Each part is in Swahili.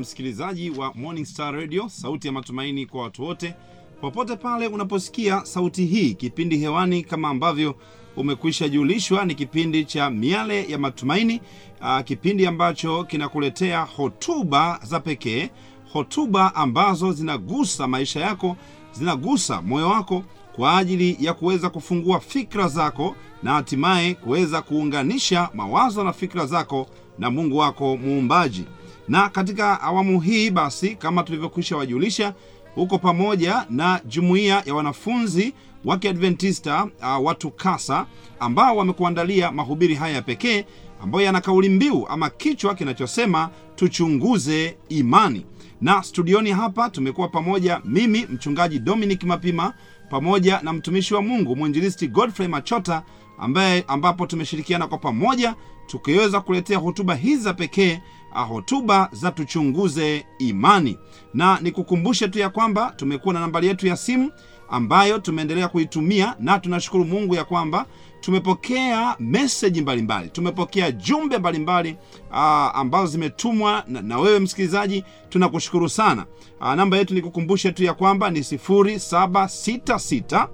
msikilizaji wa Morning Star Radio, sauti ya matumaini kwa watu wote, popote pale unaposikia sauti hii. Kipindi hewani kama ambavyo umekwisha julishwa ni kipindi cha miale ya matumaini, aa, kipindi ambacho kinakuletea hotuba za pekee, hotuba ambazo zinagusa maisha yako, zinagusa moyo wako kwa ajili ya kuweza kufungua fikra zako na hatimaye kuweza kuunganisha mawazo na fikra zako na Mungu wako muumbaji. Na katika awamu hii basi, kama tulivyokwisha wajulisha, huko pamoja na jumuiya ya wanafunzi wa Kiadventista uh, watu kasa ambao wamekuandalia mahubiri haya ya pekee ambayo yana kauli mbiu ama kichwa kinachosema tuchunguze imani. Na studioni hapa tumekuwa pamoja, mimi mchungaji Dominic Mapima pamoja na mtumishi wa Mungu mwinjilisti Godfrey Machota ambaye ambapo tumeshirikiana kwa pamoja tukiweza kuletea hotuba hizi za pekee, hotuba za tuchunguze imani. Na nikukumbushe tu ya kwamba tumekuwa na nambari yetu ya simu ambayo tumeendelea kuitumia, na tunashukuru Mungu ya kwamba tumepokea meseji mbalimbali, tumepokea jumbe mbalimbali ambazo zimetumwa na, na wewe msikilizaji, tunakushukuru sana. Aa, namba yetu nikukumbushe tu ya kwamba ni 0766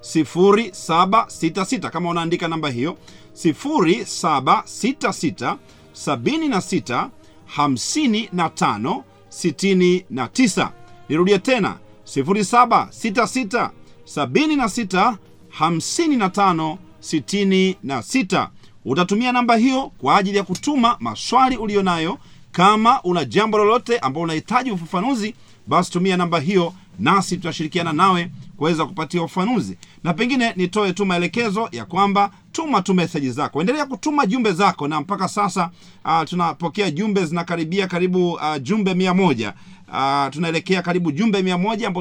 0766 kama unaandika namba hiyo 0766 76 55 69. Nirudie tena 0766 76 55 66. Utatumia namba hiyo kwa ajili ya kutuma maswali uliyo nayo. Kama una jambo lolote ambalo unahitaji ufafanuzi, basi tumia namba hiyo, nasi tutashirikiana nawe kuweza kupatia ufafanuzi. Na pengine nitoe tu maelekezo ya kwamba tuma tu meseji zako, endelea kutuma jumbe zako, na mpaka sasa uh, tunapokea jumbe zinakaribia karibu uh, jumbe mia moja. Uh, tunaelekea karibu jumbe mia moja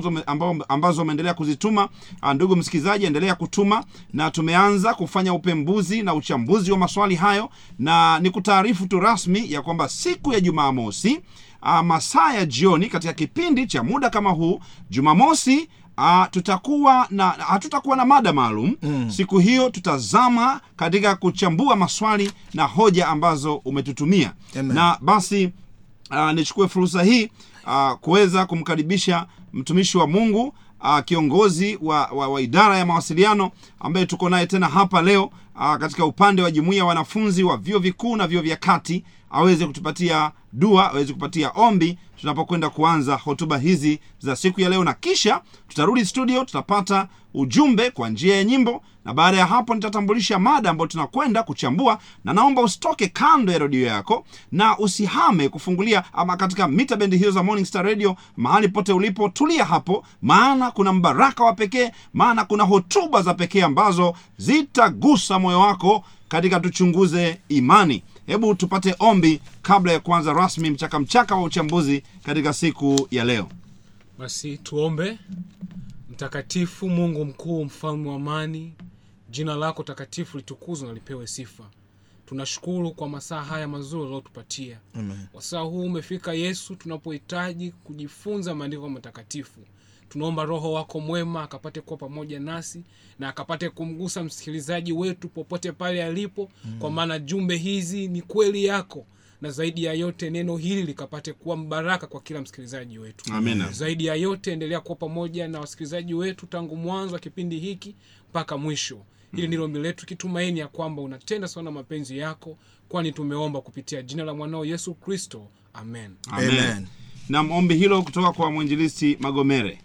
ambazo, umeendelea kuzituma. Ndugu msikilizaji, endelea kutuma, na tumeanza kufanya upembuzi na uchambuzi wa maswali hayo, na ni kutaarifu tu rasmi ya kwamba siku ya Jumamosi uh, masaa ya jioni katika kipindi cha muda kama huu Jumamosi Uh, tutakuwa na hatutakuwa na mada maalum mm. Siku hiyo tutazama katika kuchambua maswali na hoja ambazo umetutumia Amen. Na basi uh, nichukue fursa hii uh, kuweza kumkaribisha mtumishi wa Mungu uh, kiongozi wa, wa, wa idara ya mawasiliano ambaye tuko naye tena hapa leo uh, katika upande wa jumuiya ya wanafunzi wa vyuo vikuu na vyuo vya kati aweze kutupatia dua, aweze kupatia ombi tunapokwenda kuanza hotuba hizi za siku ya leo, na kisha tutarudi studio, tutapata ujumbe kwa njia ya nyimbo, na baada ya hapo nitatambulisha mada ambayo tunakwenda kuchambua, na naomba usitoke kando ya redio yako na usihame kufungulia ama katika mita bendi hiyo za Morning Star Radio. Mahali pote ulipo, tulia hapo, maana kuna mbaraka wa pekee, maana kuna hotuba za pekee ambazo zitagusa moyo wako katika tuchunguze imani. Hebu tupate ombi kabla ya kuanza rasmi mchaka mchaka wa uchambuzi katika siku ya leo. Basi tuombe. Mtakatifu Mungu mkuu, mfalme wa amani, jina lako takatifu litukuzwe na lipewe sifa. Tunashukuru kwa masaa haya mazuri aliotupatia. Wasaa huu umefika Yesu, tunapohitaji kujifunza maandiko matakatifu. Tunaomba Roho wako mwema akapate kuwa pamoja nasi na akapate kumgusa msikilizaji wetu popote pale alipo, mm. kwa maana jumbe hizi ni kweli yako, na zaidi ya yote neno hili likapate kuwa mbaraka kwa kila msikilizaji wetu. Amina. Zaidi ya yote endelea kuwa pamoja na wasikilizaji wetu tangu mwanzo wa kipindi hiki mpaka mwisho. Hili ndilo ombi letu, kitumaini ya kwamba unatenda sana mapenzi yako, kwani tumeomba kupitia jina la mwanao Yesu Kristo, amen. Amen. Amen. Na ombi hilo kutoka kwa mwinjilisti Magomere.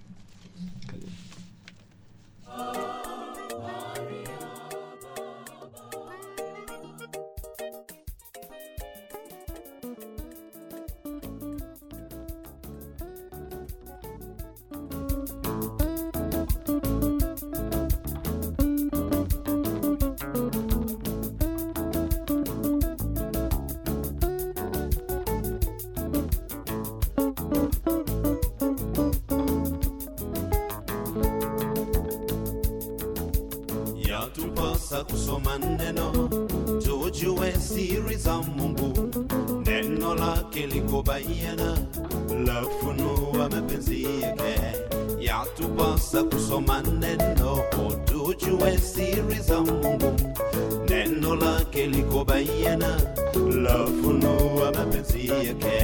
Lake liko bayana, lafunua mapenzi yake.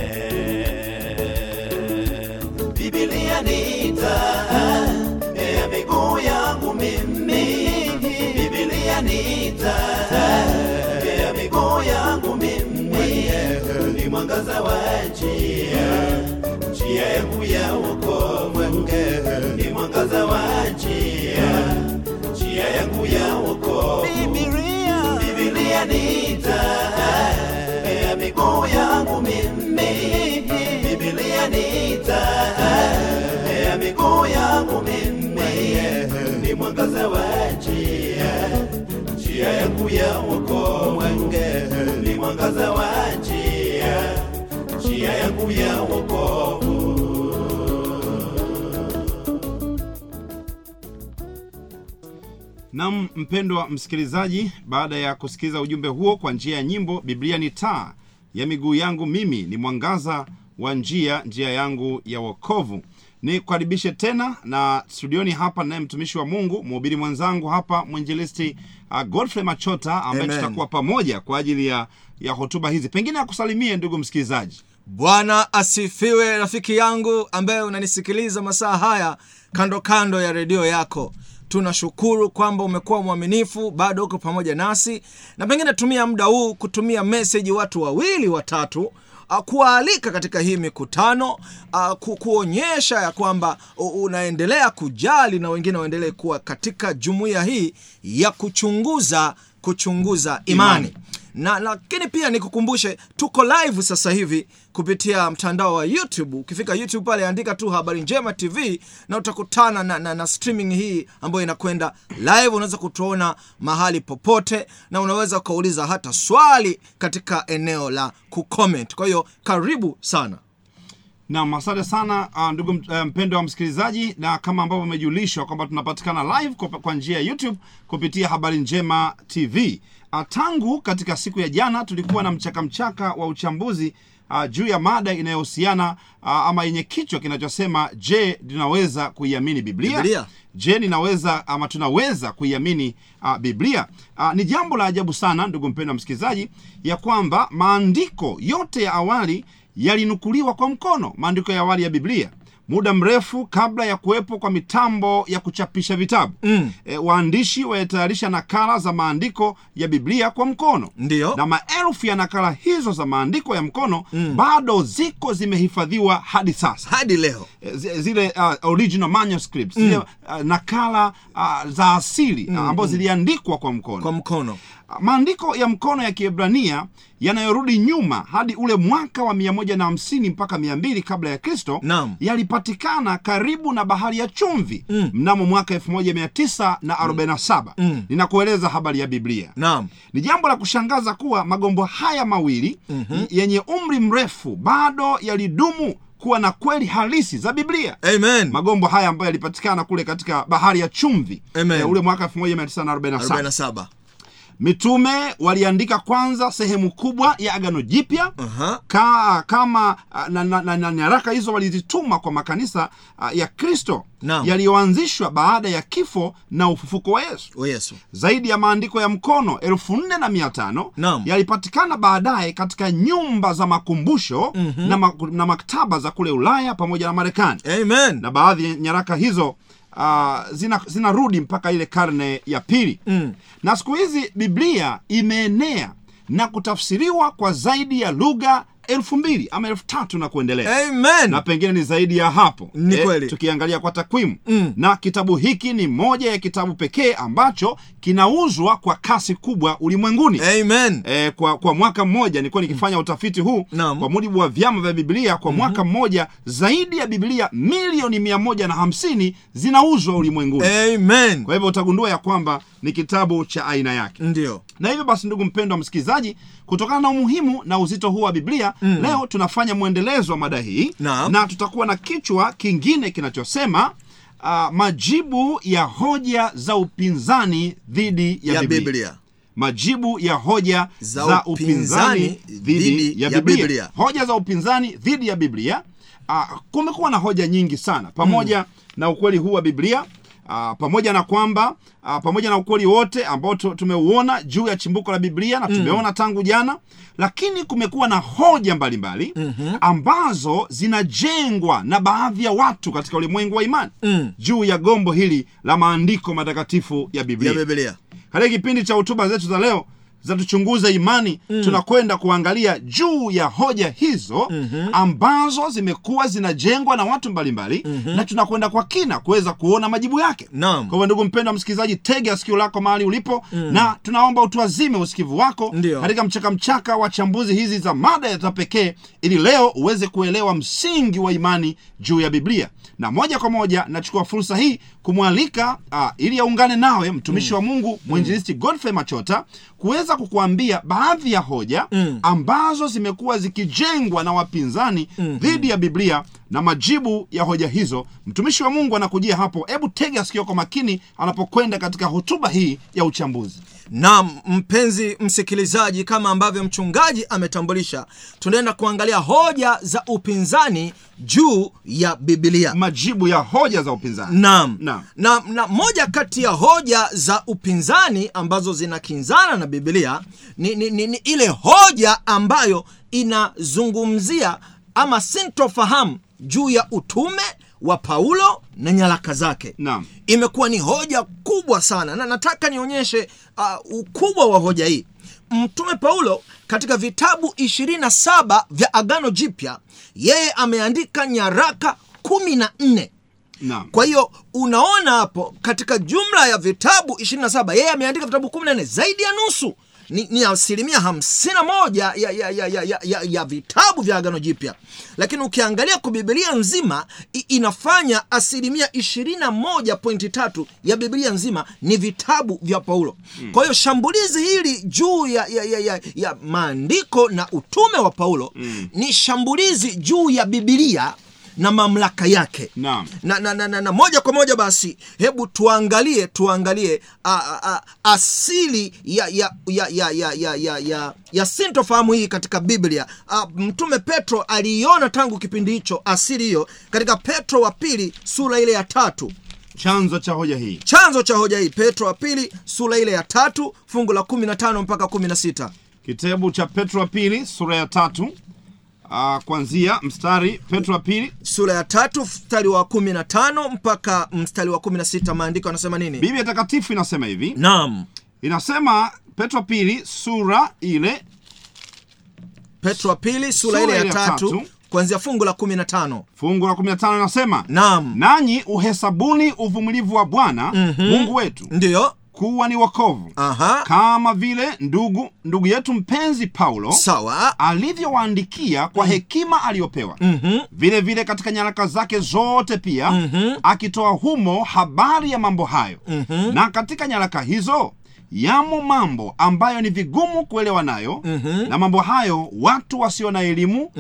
Biblia ni taa ya miguu yangu mimi, Biblia ni taa ya miguu yangu mimi, ni mwangaza wa njia, njia yangu ya wokovu, ni mwangaza wa njia, njia yangu ya wokovu. Biblia, Biblia ni taa ya miguu yangu mimi, Biblia ni ya miguu yangu mimi, ni mwangaza wa njia, njia yangu ya wokovu, ni mwangaza wa njia, njia yangu ya wokovu. Nam mpendwa msikilizaji, baada ya kusikiliza ujumbe huo kwa njia ya nyimbo, Biblia ni taa ya miguu yangu mimi, ni mwangaza wa njia, njia yangu ya wokovu. Ni kukaribishe tena na studioni hapa, naye mtumishi wa Mungu, mhubiri mwenzangu hapa, mwinjilisti uh, Godfrey Machota, ambaye tutakuwa pamoja kwa ajili ya ya hotuba hizi. Pengine akusalimie ndugu msikilizaji. bwana asifiwe rafiki yangu ambaye unanisikiliza masaa haya kando kando ya redio yako tunashukuru kwamba umekuwa mwaminifu bado uko pamoja nasi na pengine tumia muda huu kutumia meseji watu wawili watatu uh, kuwaalika katika hii mikutano uh, ku, kuonyesha ya kwamba unaendelea kujali na wengine waendelee kuwa katika jumuiya hii ya kuchunguza kuchunguza imani, Imani. Na lakini pia nikukumbushe tuko live sasa hivi kupitia mtandao wa youtube. Ukifika youtube pale andika tu habari njema tv na utakutana na, na, na streaming hii ambayo inakwenda live. Unaweza kutuona mahali popote na unaweza ukauliza hata swali katika eneo la kucomment. Kwa hiyo karibu sana. Naam, asante sana uh, ndugu uh, mpendo wa msikilizaji, na kama ambavyo umejulishwa kwamba tunapatikana live kwa njia ya YouTube kupitia Habari Njema TV. Uh, tangu katika siku ya jana tulikuwa na mchakamchaka mchaka wa uchambuzi uh, juu ya mada inayohusiana uh, ama yenye kichwa kinachosema je, tunaweza kuiamini Biblia? Biblia. je ninaweza ama tunaweza kuiamini uh, biblia uh, ni jambo la ajabu sana ndugu mpendwa msikilizaji ya kwamba maandiko yote ya awali yalinukuliwa kwa mkono maandiko ya awali ya biblia muda mrefu kabla ya kuwepo kwa mitambo ya kuchapisha vitabu. Mm. e, waandishi walitayarisha nakala za maandiko ya biblia kwa mkono. Ndiyo. na maelfu ya nakala hizo za maandiko ya mkono mm. bado ziko zimehifadhiwa hadi sasa. Hadi leo. E, zile uh, original manuscripts zile uh, nakala uh, za asili mm, ambazo ziliandikwa kwa mkono. Kwa mkono maandiko ya mkono ya kiebrania yanayorudi nyuma hadi ule mwaka wa 150 mpaka 200 kabla ya kristo yalipatikana karibu na bahari ya chumvi mm. mnamo mwaka 1947 mm. ninakueleza habari ya biblia. Naam. Ni jambo la kushangaza kuwa magombo haya mawili mm-hmm. yenye umri mrefu bado yalidumu kuwa na kweli halisi za biblia. Amen. Magombo haya ambayo yalipatikana kule katika bahari ya chumvi Amen. ule mwaka 1947 47 mitume waliandika kwanza sehemu kubwa ya agano jipya Aha. ka, kama ah, na, na, na, na nyaraka hizo walizituma kwa makanisa uh, ya kristo yaliyoanzishwa baada ya kifo na ufufuko wa yesu yesu zaidi ya maandiko ya mkono elfu nne na mia tano Naam. yalipatikana baadaye katika nyumba za makumbusho mm-hmm. na, ma, na maktaba za kule ulaya pamoja na marekani amen na baadhi ya nyaraka hizo uh, zina zinarudi mpaka ile karne ya pili mm. na siku hizi biblia imeenea na kutafsiriwa kwa zaidi ya lugha elfu mbili ama elfu tatu na kuendelea. Amen. Na pengine ni zaidi ya hapo. Ni kweli. tukiangalia kwa takwimu. Mm. na kitabu hiki ni moja ya kitabu pekee ambacho kinauzwa kwa kasi kubwa ulimwenguni. Amen. E, kwa kwa mwaka mmoja nilikuwa nikifanya utafiti huu. Naam. kwa mujibu wa vyama vya biblia kwa mwaka mmoja zaidi ya biblia milioni mia moja na hamsini zinauzwa ulimwenguni. Amen. Kwa hivyo utagundua ya kwamba ni kitabu cha aina yake. Ndio. Na hivyo basi ndugu mpendwa msikilizaji kutokana na umuhimu na uzito huu wa biblia mm. leo tunafanya mwendelezo wa mada hii na, na tutakuwa na kichwa kingine kinachosema uh, majibu ya hoja za upinzani dhidi ya, ya biblia. biblia majibu ya hoja Za za, upinzani dhidi ya, ya biblia. Biblia. hoja za upinzani dhidi ya biblia uh, kumekuwa na hoja nyingi sana pamoja na ukweli huu wa biblia Uh, pamoja na kwamba uh, pamoja na ukweli wote ambao tumeuona juu ya chimbuko la biblia na tumeona tangu jana lakini kumekuwa na hoja mbalimbali mm-hmm. ambazo zinajengwa na baadhi ya watu katika ulimwengu wa imani Mm. juu ya gombo hili la maandiko matakatifu ya biblia ya biblia katika kipindi cha hotuba zetu za leo za tuchunguze imani mm. tunakwenda kuangalia juu ya hoja hizo mm-hmm. ambazo zimekuwa zinajengwa na watu mbalimbali mm-hmm. na tunakwenda kwa kina kuweza kuona majibu yake Naam. kwa hivyo ndugu mpendwa msikilizaji tega sikio lako mahali ulipo mm. na tunaomba utuazime usikivu wako katika mchakamchaka wa chambuzi hizi za mada ya za pekee ili leo uweze kuelewa msingi wa imani juu ya biblia na moja kwa moja nachukua fursa hii kumwalika uh, ili aungane nawe mtumishi wa mungu mwinjilisti godfrey machota kuweza kukuambia baadhi ya hoja Mm. ambazo zimekuwa zikijengwa na wapinzani dhidi ya biblia na majibu ya hoja hizo. Mtumishi wa mungu anakujia hapo. Hebu tega sikio kwa makini anapokwenda katika hotuba hii ya uchambuzi. Naam mpenzi msikilizaji kama ambavyo mchungaji ametambulisha tunaenda kuangalia hoja za upinzani juu ya bibilia majibu ya hoja za upinzani. Naam. Naam. na, na moja kati ya hoja za upinzani ambazo zinakinzana na bibilia ni, ni, ni, ni ile hoja ambayo inazungumzia ama sintofahamu juu ya utume wa paulo na nyaraka zake. Imekuwa ni hoja kubwa sana na nataka nionyeshe uh, ukubwa wa hoja hii. Mtume paulo katika vitabu 27 vya agano jipya yeye ameandika nyaraka kumi na nne. Kwa hiyo unaona hapo katika jumla ya vitabu 27 yeye ameandika vitabu 14 zaidi ya nusu ni, ni asilimia 51 ya, ya, ya, ya, ya, ya, ya, ya vitabu vya agano jipya lakini ukiangalia kwa bibilia nzima i, inafanya asilimia 21.3 ya bibilia nzima ni vitabu vya paulo mm. kwa hiyo shambulizi hili juu ya, ya, ya, ya, ya maandiko na utume wa paulo mm. ni shambulizi juu ya bibilia na mamlaka yake. Na, na, na, na, na moja kwa moja basi hebu tuangalie tuangalie a, a, a, asili ya ya ya ya ya ya, ya, ya, ya sintofahamu hii katika biblia. A, mtume petro aliiona tangu kipindi hicho asili hiyo katika petro wa pili sura ile ya tatu. Chanzo cha hoja hii. Chanzo cha hoja hii petro wa pili sura ile ya tatu fungu la 15 mpaka 16 kitabu cha petro wa pili sura ya tatu uh, kwanzia mstari petro wa pili. Sura ya tatu mstari wa 15 mpaka mstari wa 16 maandiko anasema nini? Biblia takatifu inasema hivi. Naam. Inasema petro wa pili sura ile. Petro wa pili sura Sura ile ya tatu kuanzia fungu la 15 fungu la 15 inasema naam. Nanyi uhesabuni uvumilivu wa bwana mm-hmm. mungu wetu. Ndiyo kuwa ni wokovu. Aha. Kama vile ndugu ndugu yetu mpenzi paulo sawa. alivyowaandikia kwa hekima aliyopewa. Mhm. vile vile katika nyaraka zake zote pia akitoa humo habari ya mambo hayo. Na katika nyaraka hizo yamo mambo ambayo ni vigumu kuelewa nayo. Na mambo hayo watu wasio na elimu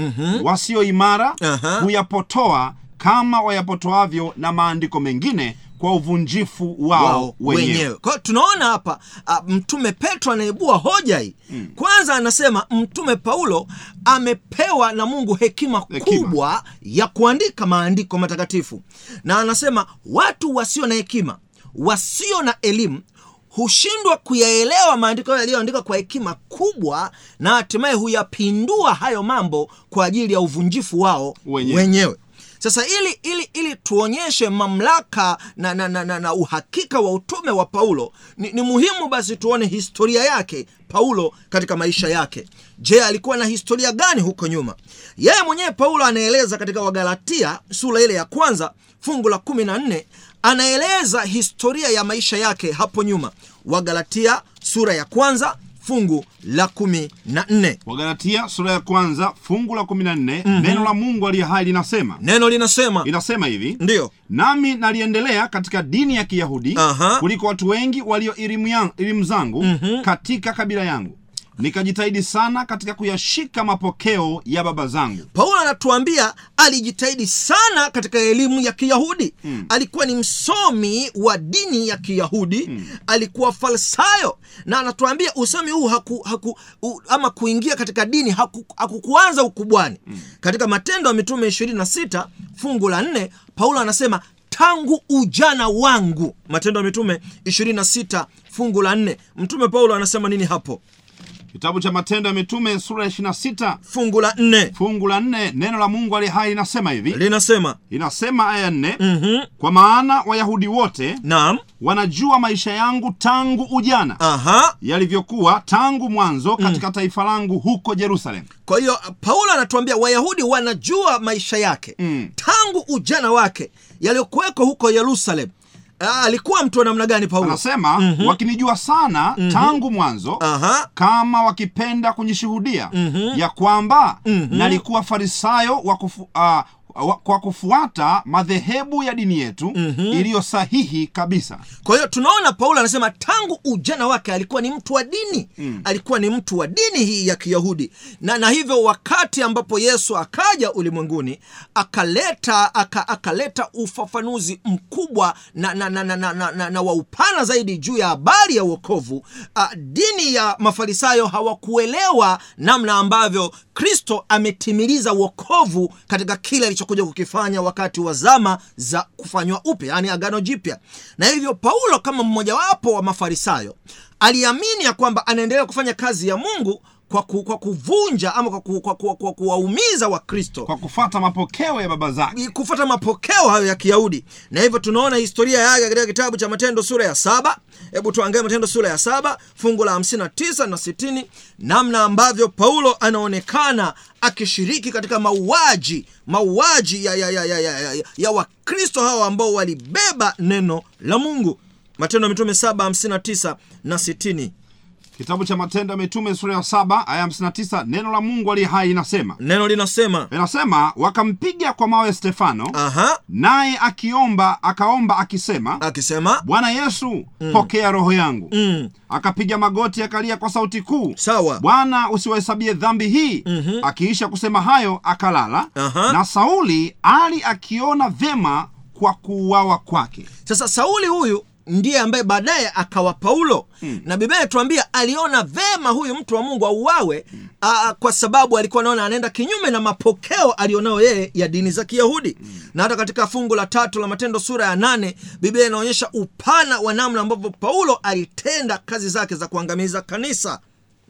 wasio imara huyapotoa kama wayapotoavyo na maandiko mengine kwa uvunjifu wao, wao wenyewe, kwao kwa hiyo tunaona hapa a, mtume petro anaibua hoja hii mm. kwanza anasema mtume paulo amepewa na mungu hekima, Hekima. kubwa ya kuandika maandiko matakatifu na anasema watu wasio na hekima wasio na elimu hushindwa kuyaelewa maandiko yaliyoandikwa kwa hekima kubwa na hatimaye huyapindua hayo mambo kwa ajili ya uvunjifu wao Wenyewe. wenyewe sasa ili ili ili tuonyeshe mamlaka na, na, na, na, na uhakika wa utume wa paulo ni, ni muhimu basi tuone historia yake paulo katika maisha yake. Je alikuwa na historia gani huko nyuma? Yeye mwenyewe paulo anaeleza katika wagalatia sura ile ya kwanza fungu la 14 anaeleza historia ya maisha yake hapo nyuma. Wagalatia sura ya kwanza fungu la kumi na nne. Wagalatia sura ya kwanza fungu la 14 neno la mungu aliye hai linasema. Neno linasema. Inasema hivi. Ndiyo. Nami naliendelea katika dini ya kiyahudi kuliko watu wengi walio elimu, zangu mm -hmm. katika kabila yangu nikajitahidi sana katika kuyashika mapokeo ya baba zangu. Paulo anatuambia alijitahidi sana katika elimu ya kiyahudi. Mm. alikuwa ni msomi wa dini ya kiyahudi. Mm. alikuwa falsayo. Na anatuambia usomi huu haku, haku, u, ama kuingia katika dini hakukuanza haku ukubwani. Mm. katika matendo ya mitume 26 fungu la 4 paulo anasema tangu ujana wangu matendo ya mitume 26 fungu la 4 mtume paulo anasema nini hapo kitabu cha matendo ya mitume sura ya 26 fungu la 4 fungu la 4 neno la mungu ali hai linasema hivi. Linasema. Inasema aya 4 mm-hmm. kwa maana wayahudi wote naam. wanajua maisha yangu tangu ujana. Aha. Yalivyokuwa tangu mwanzo katika mm. taifa langu huko jerusalem. Kwa hiyo paulo anatuambia wayahudi wanajua maisha yake Mm. tangu ujana wake yaliyokuweko huko yerusalem Ah, alikuwa mtu wa namna gani paulo anasema mm-hmm. wakinijua sana mm-hmm. tangu mwanzo aha kama wakipenda kunyishuhudia mm-hmm. ya kwamba mm-hmm. nalikuwa farisayo wa kufu, uh, kwa kufuata madhehebu ya dini yetu mm-hmm. iliyo sahihi kabisa kwa hiyo tunaona paulo anasema tangu ujana wake alikuwa ni mtu wa dini mm. alikuwa ni mtu wa dini hii ya kiyahudi na, na hivyo wakati ambapo yesu akaja ulimwenguni akaleta aka, akaleta ufafanuzi mkubwa na, na, na, na, na, na, na, na wa upana zaidi juu ya habari ya uokovu uh, dini ya mafarisayo hawakuelewa namna ambavyo kristo ametimiliza uokovu katika kile alichokuja kukifanya wakati wa zama za kufanywa upya yaani agano jipya. Na hivyo paulo kama mmojawapo wa mafarisayo aliamini ya kwamba anaendelea kufanya kazi ya mungu kwa, ku, kwa kuvunja ama kwa, ku, kwa, kwa, kwa kuwaumiza wakristo. Kwa kufata mapokeo ya baba zake. Kufata mapokeo hayo ya kiyahudi. Na hivyo tunaona historia yake katika kitabu cha matendo sura ya saba. Hebu tuangalie matendo sura ya saba fungu la 59 na 60 namna ambavyo paulo anaonekana akishiriki katika mauaji mauaji ya, ya, ya, ya, ya, ya, ya wakristo hawa ambao walibeba neno la mungu. Matendo ya mitume 7 59 na 60 kitabu cha matendo ya mitume sura ya saba aya 59 neno la mungu aliye hai inasema. Neno linasema inasema wakampiga kwa mawe stefano naye akiomba akaomba akisema akisema bwana yesu mm. pokea roho yangu. Mm, akapiga magoti akalia kwa sauti kuu sawa. Bwana usiwahesabie dhambi hii. Mhm. akiisha kusema hayo akalala. Aha. na sauli ali akiona vyema kwa kuuawa kwake. Sasa sauli huyu ndiye ambaye baadaye akawa paulo hmm. na biblia inatuambia aliona vema huyu mtu wa mungu auawe hmm. kwa sababu alikuwa anaona anaenda kinyume na mapokeo alionayo yeye ya dini za kiyahudi hmm. na hata katika fungu la tatu la matendo sura ya nane biblia inaonyesha upana wa namna ambavyo paulo alitenda kazi zake za kuangamiza kanisa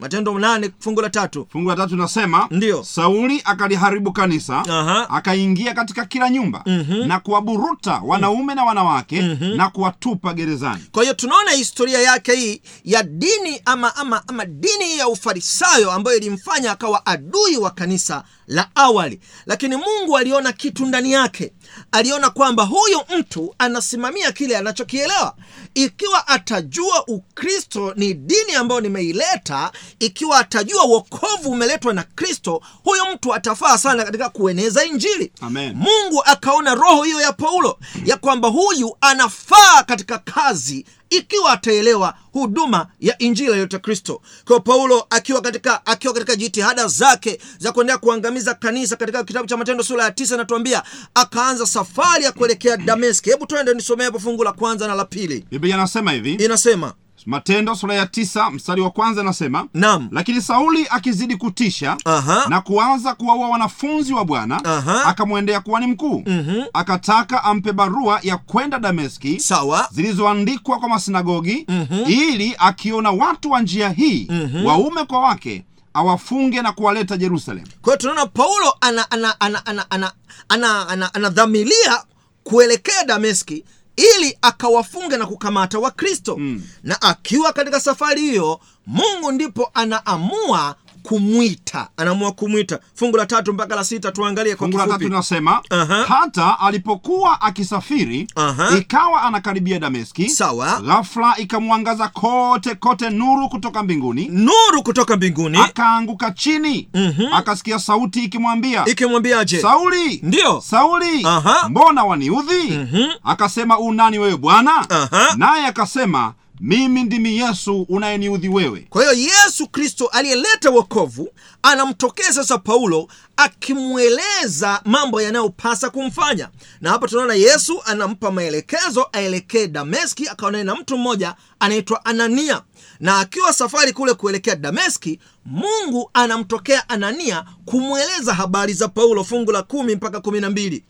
matendo nane fungu la tatu. Fungu la tatu nasema ndio. Sauli akaliharibu kanisa Aha. akaingia katika kila nyumba mm-hmm. na kuwaburuta wanaume na wanawake mm-hmm. na kuwatupa gerezani. Kwa hiyo tunaona historia yake hii ya dini ama, ama, ama dini ya ufarisayo ambayo ilimfanya akawa adui wa kanisa la awali. Lakini mungu aliona kitu ndani yake. Aliona kwamba huyu mtu anasimamia kile anachokielewa. Ikiwa atajua ukristo ni dini ambayo nimeileta ikiwa atajua uokovu umeletwa na kristo huyu mtu atafaa sana katika kueneza injili. Amen. mungu akaona roho hiyo ya paulo ya kwamba huyu anafaa katika kazi ikiwa ataelewa huduma ya injili aliyota kristo. Kwa paulo akiwa katika akiwa katika jitihada zake za kuendelea kuangamiza kanisa katika kitabu cha matendo sura ya tisa inatuambia akaanza safari ya kuelekea dameski. Hebu twende nisomee hapo fungu la kwanza na la pili. Biblia inasema hivi. Inasema matendo sura ya tisa mstari wa kwanza anasema Naam. lakini sauli akizidi kutisha Aha. na kuanza kuwaua wanafunzi wa bwana akamwendea kuhani mkuu mm-hmm. akataka ampe barua ya kwenda dameski sawa zilizoandikwa kwa masinagogi mm-hmm. ili akiona watu wa njia hii mm-hmm. waume kwa wake awafunge na kuwaleta Yerusalemu. kwa hiyo tunaona paulo anadhamilia ana, ana, ana, ana, ana, ana, anadhamiria kuelekea dameski ili akawafunge na kukamata wakristo mm. na akiwa katika safari hiyo mungu ndipo anaamua kumwita anaamua kumwita fungu la tatu mpaka la sita tuangalie kwa fungu la tatu kifupi linasema Aha. hata alipokuwa akisafiri Aha. ikawa anakaribia dameski Sawa. ghafla ikamwangaza kote kote nuru kutoka mbinguni nuru kutoka mbinguni akaanguka chini uh -huh. akasikia sauti ikimwambia ikimwambiaje sauli Ndiyo. sauli Aha. mbona waniudhi uh -huh. akasema unani wewe bwana Aha. naye akasema mimi ndimi yesu unayeniudhi wewe. Kwa hiyo yesu kristo aliyeleta wokovu anamtokea sasa paulo akimweleza mambo yanayopasa kumfanya. Na hapa tunaona yesu anampa maelekezo aelekee dameski akaonane na mtu mmoja anaitwa anania. Na akiwa safari kule kuelekea dameski mungu anamtokea anania kumweleza habari za paulo fungu la kumi mpaka kumi na mbili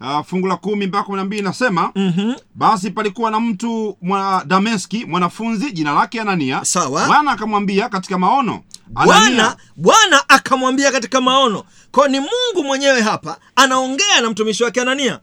uh, fungu la kumi mpaka kumi na mbili nasema mm-hmm. basi palikuwa na mtu mwa dameski mwanafunzi jina lake anania Sawa. bwana akamwambia katika maono bwana bwana akamwambia katika maono kwao ni mungu mwenyewe hapa anaongea na mtumishi wake anania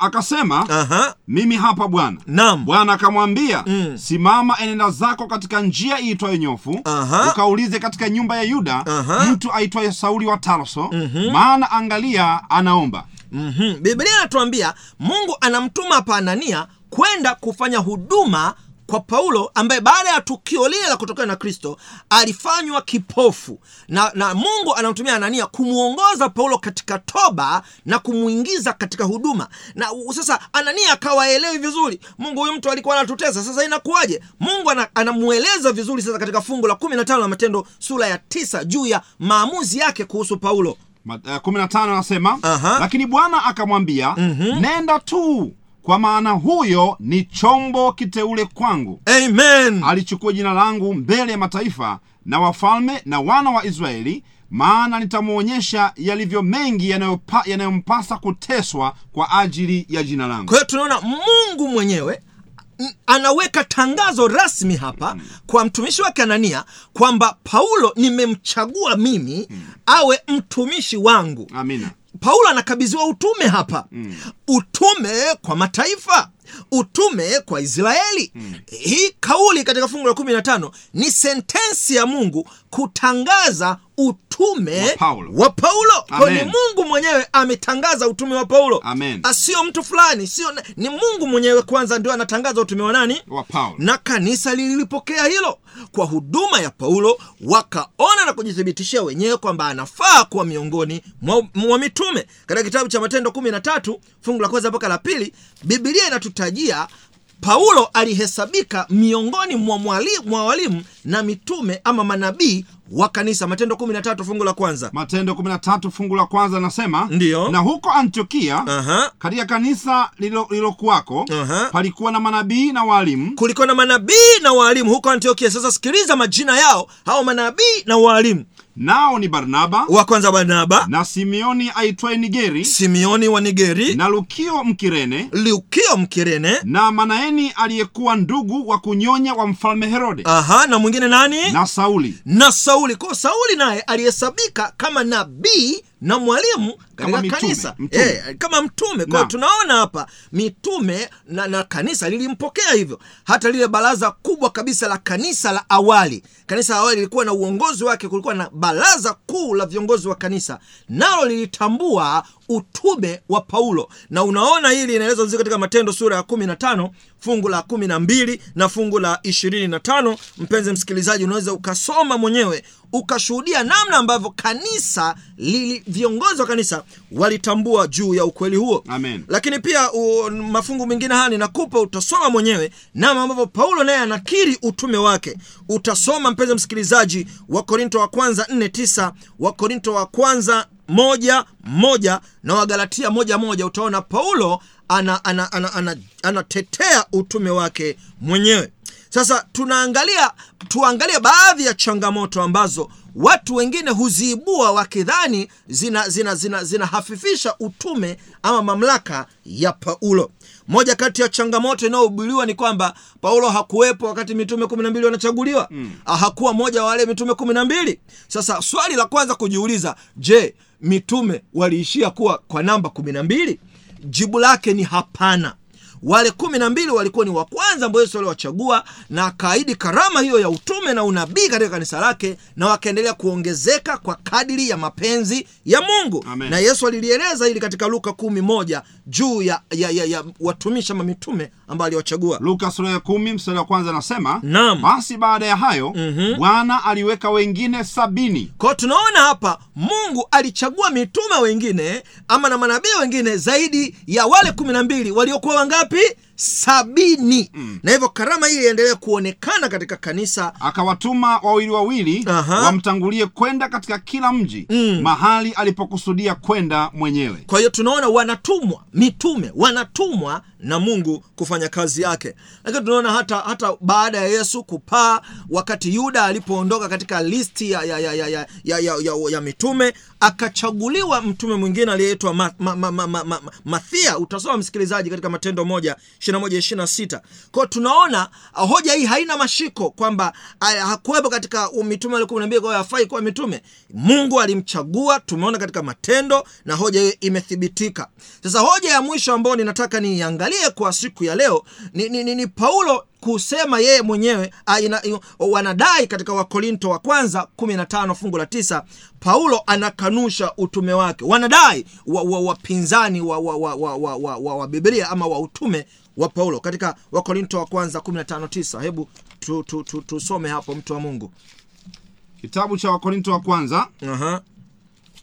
akasema Aha. mimi hapa bwana Naam. bwana akamwambia mm. simama enenda zako katika njia iitwayo nyofu Aha. ukaulize katika nyumba ya yuda Aha. mtu aitwaye sauli wa tarso mm-hmm. maana angalia anaomba mm-hmm. biblia inatuambia mungu anamtuma hapa anania kwenda kufanya huduma kwa paulo ambaye baada ya tukio lile la kutokana na kristo alifanywa kipofu. Na, na mungu anamtumia anania kumwongoza paulo katika toba na kumwingiza katika huduma. Na sasa anania akawaelewi vizuri. Mungu huyu mtu alikuwa anatutesa. Sasa inakuwaje? Mungu ana, anamweleza vizuri sasa katika fungu la kumi na tano la matendo sura ya tisa juu ya maamuzi yake kuhusu paulo Eh, kumi na tano anasema Aha. lakini bwana akamwambia mm-hmm. nenda tu kwa maana huyo ni chombo kiteule kwangu amen alichukua jina langu mbele ya mataifa na wafalme na wana wa israeli maana nitamwonyesha yalivyo mengi yanayompasa kuteswa kwa ajili ya jina langu kwa hiyo tunaona mungu mwenyewe anaweka tangazo rasmi hapa kwa mtumishi wake anania kwamba paulo nimemchagua mimi awe mtumishi wangu. Amina. Paulo anakabidhiwa utume hapa. Mm. utume kwa mataifa utume kwa israeli. Mm. hii kauli katika fungu la kumi na tano ni sentensi ya mungu kutangaza utume Wa Paulo. wa paulo. Kwa ni mungu mwenyewe ametangaza utume wa paulo. Ah, sio mtu fulani sio ni mungu mwenyewe kwanza ndio anatangaza utume wa nani? Wa paulo. Na kanisa lilipokea hilo. Kwa huduma ya paulo wakaona na kujithibitishia wenyewe kwamba anafaa kuwa miongoni mwa, mwa mitume. Katika kitabu cha matendo 13 fungu la kwanza mpaka la pili bibilia inatutajia paulo alihesabika miongoni mwa mwa walimu na mitume ama manabii wa kanisa matendo 13 fungu la kwanza matendo 13 fungu la kwanza anasema Ndiyo. na huko antiokia Aha. katika kanisa lililokuwako lilokuwako Aha. palikuwa na manabii na waalimu kulikuwa na manabii na waalimu huko antiokia sasa sikiliza majina yao hao manabii na waalimu nao ni barnaba wa kwanza barnaba. na simeoni aitwaye nigeri simeoni wa nigeri. na lukio mkirene Lukio mkirene. na manaeni aliyekuwa ndugu wa kunyonya wa mfalme herode. Aha na mwingine nani? Na sauli. Na sauli. Kwa sauli naye alihesabika kama nabii na mwalimu Kama katika kanisa. Mtume. E, kama mtume. Kwao. tunaona hapa mitume na, na kanisa lilimpokea hivyo. Hata lile baraza kubwa kabisa la kanisa la awali. Kanisa la awali lilikuwa na uongozi wake kulikuwa na baraza kuu la viongozi wa kanisa. Nalo lilitambua utume wa paulo. Na unaona hili inaelezwa vizuri katika matendo sura ya 15 fungu la 12 na mbili na fungu la 25 mpenzi msikilizaji unaweza ukasoma mwenyewe ukashuhudia namna ambavyo kanisa lili, viongozi wa kanisa walitambua juu ya ukweli huo. Amen. lakini pia u, mafungu mengine haya ninakupa utasoma mwenyewe namna ambavyo paulo naye anakiri utume wake. Utasoma mpenzi msikilizaji wa korinto wa kwanza 49 wa korinto wa kwanza moja moja na wagalatia moja moja. Utaona paulo anatetea ana, ana, ana, ana, ana utume wake mwenyewe. Sasa tunaangalia tuangalie baadhi ya changamoto ambazo watu wengine huziibua wakidhani zinahafifisha zina, zina, zina utume ama mamlaka ya paulo. Moja kati ya changamoto inayohubiliwa ni kwamba paulo hakuwepo wakati mitume kumi na mbili wanachaguliwa. Mm. hakuwa moja wa wale mitume kumi na mbili. Sasa swali la kwanza kujiuliza je mitume waliishia kuwa kwa namba kumi na mbili jibu lake ni hapana. Wale kumi na mbili walikuwa ni wa kwanza ambao yesu aliwachagua na akaahidi karama hiyo ya utume na unabii katika kanisa lake na wakaendelea kuongezeka kwa kadiri ya mapenzi ya mungu. Amen. na yesu alilieleza hili katika luka kumi moja juu ya, ya, ya, ya watumishi ama mitume ambao aliwachagua. Luka sura ya kumi mstari wa kwanza anasema Naam. basi baada ya hayo bwana aliweka wengine sabini. Kwao tunaona hapa mungu alichagua mitume wengine ama na manabii wengine zaidi ya wale kumi na mbili. Waliokuwa wangapi sabini. Na hivyo karama hii iendelee kuonekana katika kanisa. Akawatuma wawili wawili wamtangulie kwenda katika kila mji mahali alipokusudia kwenda mwenyewe. Kwa hiyo tunaona wanatumwa mitume wanatumwa na mungu kufanya kazi yake. Lakini tunaona hata hata baada ya yesu kupaa wakati yuda alipoondoka katika listi ya, ya, ya, ya, ya, ya, ya, ya, ya mitume akachaguliwa mtume mwingine aliyeitwa ma, ma, ma, ma, ma, ma, mathia utasoma msikilizaji katika matendo moja ishirina moja ishirina tunaona ah, hoja hii haina mashiko kwamba ah, hakuwepo katika mitume wale kumi na mbili kwa hiyo hafai kuwa mitume. Mungu alimchagua tumeona katika matendo na hoja hiyo imethibitika. Sasa hoja ya mwisho ambayo ninataka niiangalie kwa siku ya leo ni, ni, ni, ni paulo kusema yeye mwenyewe ah, ina, ina, wanadai katika wakorinto wa kwanza 15 fungu la tisa paulo anakanusha utume wake. Wanadai wapinzani wa, wa, wa, wa, wa, wa, wa, wa biblia ama wa utume wa paulo katika wakorinto wa kwanza 15 9 hebu tusome tu, tu, tu, hapo mtu wa mungu kitabu cha wakorinto wa kwanza Aha.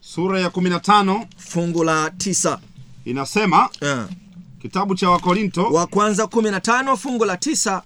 sura ya 15 fungu la 9 inasema Eh. kitabu cha wakorinto wa kwanza 15 fungu la 9,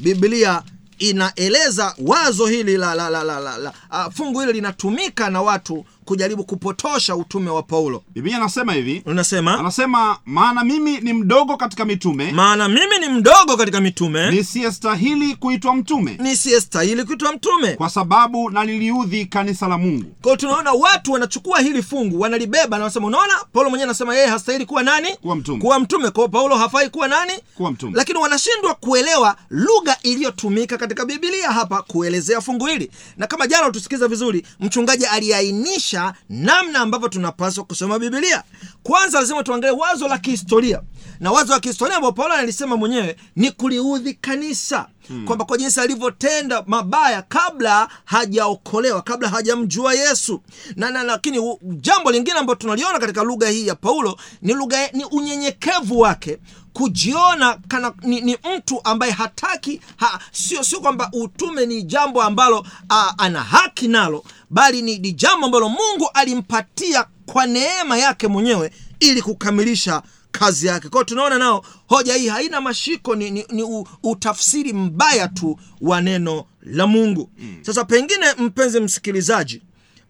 biblia inaeleza wazo hili la, la, la, la, la, la. Uh, fungu hili linatumika na watu kujaribu kupotosha utume wa paulo. Biblia anasema hivi. Unasema? Anasema maana mimi ni mdogo katika mitume maana mimi ni mdogo katika mitume nisiyestahili kuitwa mtume nisiyestahili kuitwa mtume. kwa sababu naliliudhi kanisa la mungu. Kwao tunaona watu wanachukua hili fungu wanalibeba na wanasema unaona paulo mwenyewe anasema yeye hastahili kuwa nani? Kuwa mtume. kuwa mtume. Kwao paulo hafai kuwa nani? Kuwa mtume. lakini wanashindwa kuelewa lugha iliyotumika katika bibilia hapa kuelezea fungu hili. Na kama jana utusikiza vizuri mchungaji aliainisha namna ambavyo tunapaswa kusoma bibilia kwanza lazima tuangalie wazo la kihistoria. Na wazo la kihistoria ambao paulo analisema mwenyewe ni kuliudhi kanisa. Hmm. kwamba kwa jinsi alivyotenda mabaya kabla hajaokolewa kabla hajamjua yesu. Na, na lakini u- jambo lingine ambalo tunaliona katika lugha hii ya paulo ni lugha ni unyenyekevu wake kujiona kana ni, ni mtu ambaye hataki ha, sio sio kwamba utume ni jambo ambalo a, ana haki nalo bali ni, ni jambo ambalo mungu alimpatia kwa neema yake mwenyewe ili kukamilisha kazi yake kwao tunaona nao hoja hii haina mashiko ni, ni, ni utafsiri mbaya tu wa neno la mungu mm. sasa pengine mpenzi msikilizaji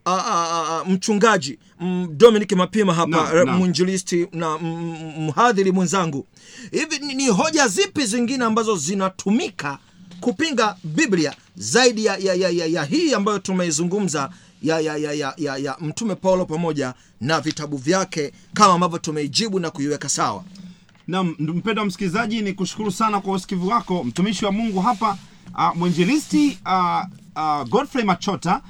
a, a, a, mchungaji m, dominic mapima hapa no, no, mwinjilisti na mhadhiri mwenzangu. Hivi ni, ni hoja zipi zingine ambazo zinatumika kupinga biblia zaidi ya, ya, ya, ya, ya hii ambayo tumeizungumza ya, ya, ya, ya, ya, ya mtume paulo pamoja na vitabu vyake kama ambavyo tumeijibu na kuiweka sawa? Na mpendwa msikilizaji ni kushukuru sana kwa usikivu wako. Mtumishi wa mungu hapa uh, mwinjilisti uh, uh, godfrey machota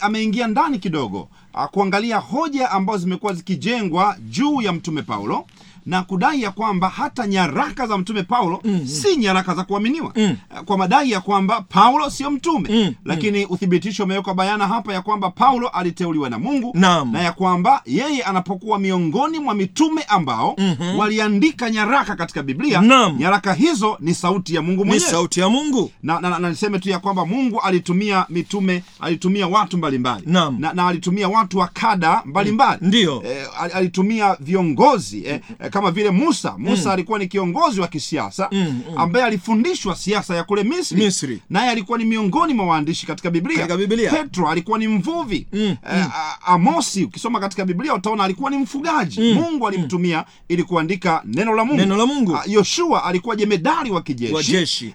ameingia ndani kidogo uh, kuangalia hoja ambazo zimekuwa zikijengwa juu ya mtume paulo na kudai ya kwamba hata nyaraka za mtume paulo mm, si nyaraka za kuaminiwa mm. kwa madai ya kwamba paulo sio mtume mm, lakini mm. uthibitisho umewekwa bayana hapa ya kwamba paulo aliteuliwa na mungu Naam. na ya kwamba yeye anapokuwa miongoni mwa mitume ambao mm-hmm. waliandika nyaraka katika biblia Naam. nyaraka hizo ni sauti ya mungu ni mwenyewe sauti ya mungu na, na, na, na niseme tu ya kwamba mungu alitumia mitume alitumia watu mbalimbali mbali. na, na alitumia watu wa kada mbalimbali Ndiyo. eh, al- alitumia viongozi eh, eh, kama vile musa. Musa alikuwa ni kiongozi wa kisiasa ambaye alifundishwa siasa ya kule misri, Misri. naye alikuwa ni miongoni mwa waandishi katika biblia. Katika Biblia. petro alikuwa ni mvuvi. Eh, a- amosi ukisoma katika biblia utaona alikuwa ni mfugaji. Mungu alimtumia ili kuandika neno la mungu. Neno la Mungu. A, yoshua alikuwa jemedari wa kijeshi.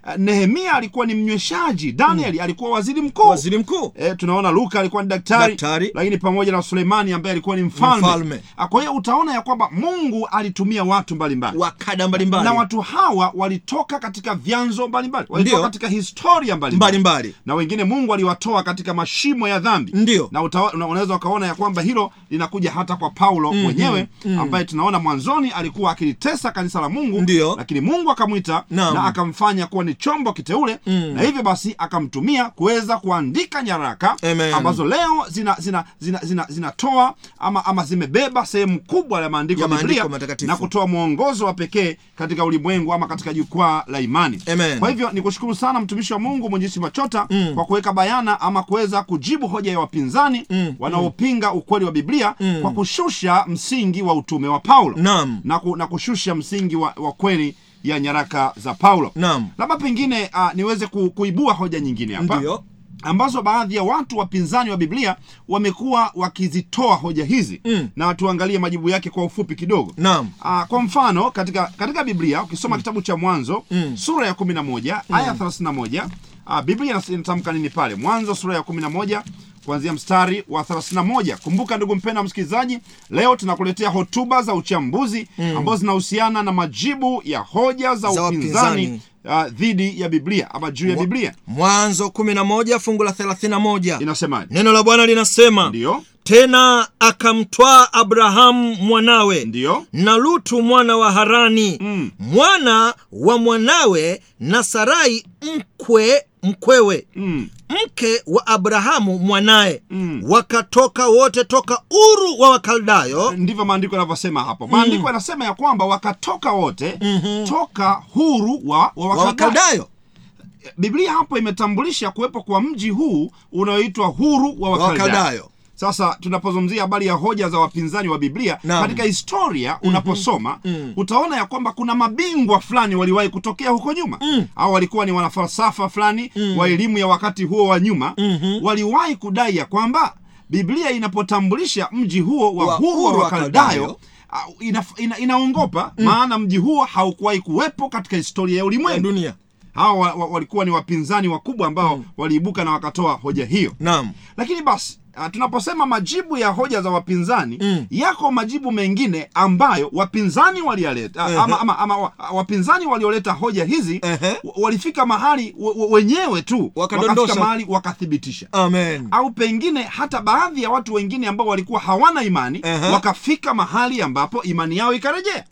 Ah, nehemia alikuwa ni mnyweshaji. Danieli alikuwa waziri mkuu. Waziri mkuu. E, tunaona luka alikuwa ni daktari, Daktari. lakini pamoja na suleimani ambaye alikuwa ni mfalme, Mfalme. A, kwa hiyo utaona ya kwamba mungu alitumia watu mbalimbali. Wa kada mbalimbali. Na watu hawa walitoka katika vyanzo mbalimbali. Walitoka katika historia mbalimbali. Na wengine mungu aliwatoa katika mashimo ya dhambi. Ndio. na unaweza ukaona ya kwamba hilo linakuja hata kwa paulo mwenyewe ambaye tunaona mwanzoni alikuwa akilitesa kanisa la mungu Ndio. lakini mungu akamwita na, na akamfanya kuwa ni chombo kiteule na hivyo basi akamtumia kuweza kuandika nyaraka Amen. ambazo leo zina zina zina zina zinatoa ama, ama zimebeba sehemu kubwa ya maandiko Ya biblia matakatifu. Na kutoa mwongozo wa pekee katika ulimwengu ama katika jukwaa la imani Amen. kwa hivyo nikushukuru sana mtumishi wa mungu mwenjisi machota mm. kwa kuweka bayana ama kuweza kujibu hoja ya wapinzani mm. wanaopinga ukweli wa biblia mm. kwa kushusha msingi wa utume wa paulo Naam. na, ku, na kushusha msingi wa, wa kweli ya nyaraka za paulo Naam. labda pengine uh, niweze ku, kuibua hoja nyingine hapa Ndio. Ambazo baadhi ya watu wapinzani wa biblia wamekuwa wakizitoa hoja hizi. Mm. na tuangalie majibu yake kwa ufupi kidogo. Naam. Ah, kwa mfano katika katika biblia ukisoma kitabu cha mwanzo Mm. sura ya kumi na moja aya thelathini na moja ah, biblia inatamka nini pale? Mwanzo sura ya kumi na moja kuanzia mstari wa 31 kumbuka ndugu mpenda msikilizaji leo tunakuletea hotuba za uchambuzi ambazo zinahusiana na majibu ya hoja za, Za upinzani dhidi ya biblia ama juu ya biblia. Mwanzo 11 fungu la 31 inasemaje? Neno la bwana linasema ndiyo tena akamtwaa abrahamu mwanawe ndiyo na lutu mwana wa harani Mm. mwana wa mwanawe na sarai mkwe mkwewe. Mm. Mke wa abrahamu mwanaye. Mm. wakatoka wote toka uru wa wakaldayo. Ndivyo maandiko yanavyosema hapo. Maandiko yanasema ya kwamba wakatoka wote toka huru wa, wa wa Wakaldayo. biblia hapo imetambulisha kuwepo kwa mji huu unaoitwa huru wa wakaldayo sasa tunapozungumzia habari ya hoja za wapinzani wa biblia Naam. katika historia unaposoma utaona ya kwamba kuna mabingwa fulani waliwahi kutokea huko nyuma. Au walikuwa ni wanafalsafa fulani wa elimu ya wakati huo wa nyuma. Waliwahi kudai ya kwamba biblia inapotambulisha mji huo wa Wa huru wa Kaldayo, ina, ina, inaongopa maana mji huo haukuwahi kuwepo katika historia ya ulimwengu. Hawa wa, wa, walikuwa ni wapinzani wakubwa ambao waliibuka na wakatoa hoja hiyo. Naam. Lakini basi ah, tunaposema majibu ya hoja za wapinzani Mm. yako majibu mengine ambayo wapinzani waliyaleta Ehe. ama, ama, ama wapinzani walioleta hoja hizi uh -huh. walifika mahali wenyewe tu wakafika mahali wakathibitisha amen au pengine hata baadhi ya watu wengine ambao walikuwa hawana imani Ehe. wakafika mahali ambapo imani yao ikarejea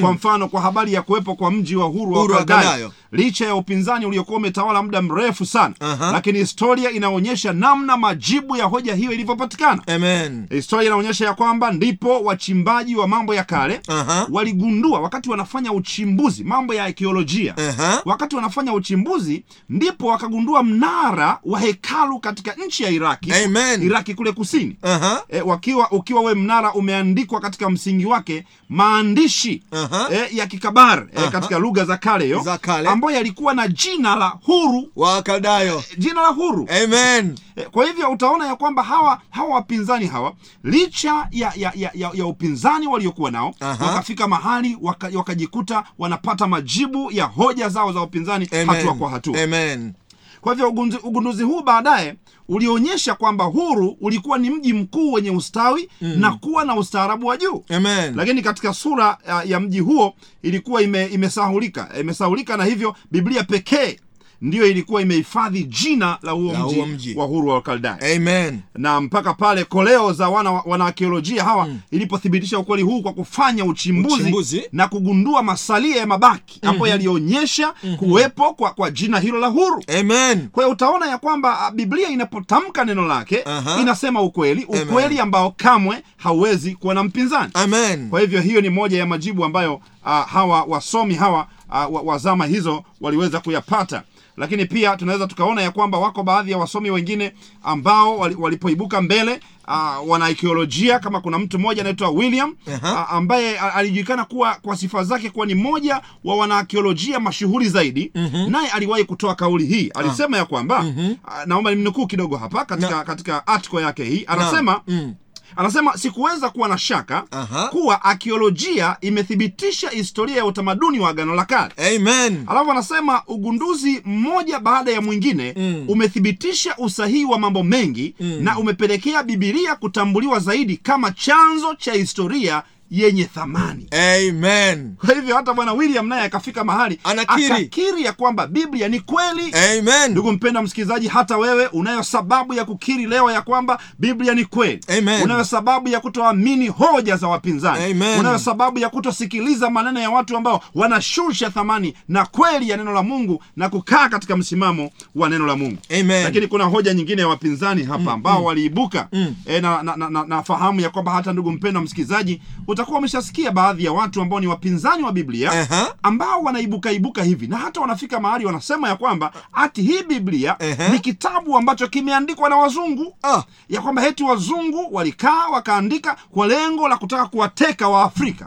kwa mfano kwa habari ya kuwepo kwa mji wa huru wa Kaldayo. Licha ya upinzani uliokuwa umetawala muda mrefu sana Aha. lakini historia inaonyesha namna majibu ya hoja hiyo ilivyopatikana amen historia inaonyesha ya kwamba ndipo wachimbaji wa mambo ya kale Aha. waligundua wakati wanafanya uchimbuzi mambo ya arkeolojia Aha. wakati wanafanya uchimbuzi ndipo wakagundua mnara wa hekalu katika nchi ya iraki Amen. iraki kule kusini Aha. e, wakiwa ukiwa we mnara umeandikwa katika msingi wake maandishi Aha. e, ya kikabar e, katika lugha za kale yo Za kale. Ambayo yalikuwa na jina la huru. Wakaldayo jina la huru. Amen. E, kwa hivyo utaona ya kwamba hawa hawa wapinzani hawa licha ya ya, ya, ya, ya upinzani waliokuwa nao Aha. wakafika mahali waka- wakajikuta wanapata majibu ya hoja zao za upinzani amen. hatua kwa hatua. Amen kwa hivyo ugunduzi huu baadaye ulionyesha kwamba huru ulikuwa ni mji mkuu wenye ustawi mm. na kuwa na ustaarabu wa juu. Amen. Lakini katika sura ya, ya mji huo ilikuwa ime, imesahulika. Imesahulika na hivyo biblia pekee ndiyo ilikuwa imehifadhi jina la huo mji, wa huru wa wakaldayo amen. Na mpaka pale koleo za wana wanaakiolojia hawa ilipothibitisha ukweli huu kwa kufanya uchimbuzi, Uchimbuzi. na kugundua masalia ya mabaki. Ambayo yalionyesha kuwepo kwa, kwa jina hilo la huru amen. Kwa hiyo utaona ya kwamba ah, biblia inapotamka neno lake Aha. inasema ukweli Amen. ukweli ambao kamwe hauwezi kuwa na mpinzani. Amen. Kwa hivyo hiyo ni moja ya majibu ambayo uh, hawa wasomi hawa uh, wa, wa zama hizo waliweza kuyapata lakini pia tunaweza tukaona ya kwamba wako baadhi ya wasomi wengine ambao walipoibuka mbele uh, wanaikiolojia kama kuna mtu mmoja anaitwa william uh, ambaye alijulikana kuwa kwa sifa zake kuwa ni mmoja wa wanaakiolojia mashuhuri zaidi mm-hmm. naye aliwahi kutoa kauli hii alisema ya kwamba mm-hmm. uh, naomba nimnukuu kidogo hapa katika, Na- katika article yake hii anasema mm. Anasema sikuweza kuwa na shaka Aha. kuwa akiolojia imethibitisha historia ya utamaduni wa agano la kale amen alafu anasema ugunduzi mmoja baada ya mwingine Mm. umethibitisha usahihi wa mambo mengi na umepelekea bibilia kutambuliwa zaidi kama chanzo cha historia yenye thamani. Amen. Kwa hivyo hata bwana william naye akafika mahali Anakiri. akakiri ya kwamba biblia ni kweli. Amen. Ndugu mpenda msikilizaji hata wewe unayo sababu ya kukiri leo ya kwamba biblia ni kweli. Amen. unayo sababu ya kutoamini hoja za wapinzani. Amen. unayo sababu ya kutosikiliza maneno ya watu ambao wanashusha thamani na kweli ya neno la mungu na kukaa katika msimamo wa neno la mungu. Amen. lakini kuna hoja nyingine ya wapinzani hapa ambao waliibuka. E, na, na, na, na, na fahamu ya kwamba hata ndugu mpenda msikilizaji utakuwa utakuwa umeshasikia baadhi ya watu ambao ni wapinzani wa biblia Aha. ambao wanaibuka ibuka hivi na hata wanafika mahali wanasema ya kwamba ati hii biblia Ehe. ni kitabu ambacho kimeandikwa na wazungu uh. ya kwamba heti wazungu walikaa wakaandika kwa lengo la kutaka kuwateka waafrika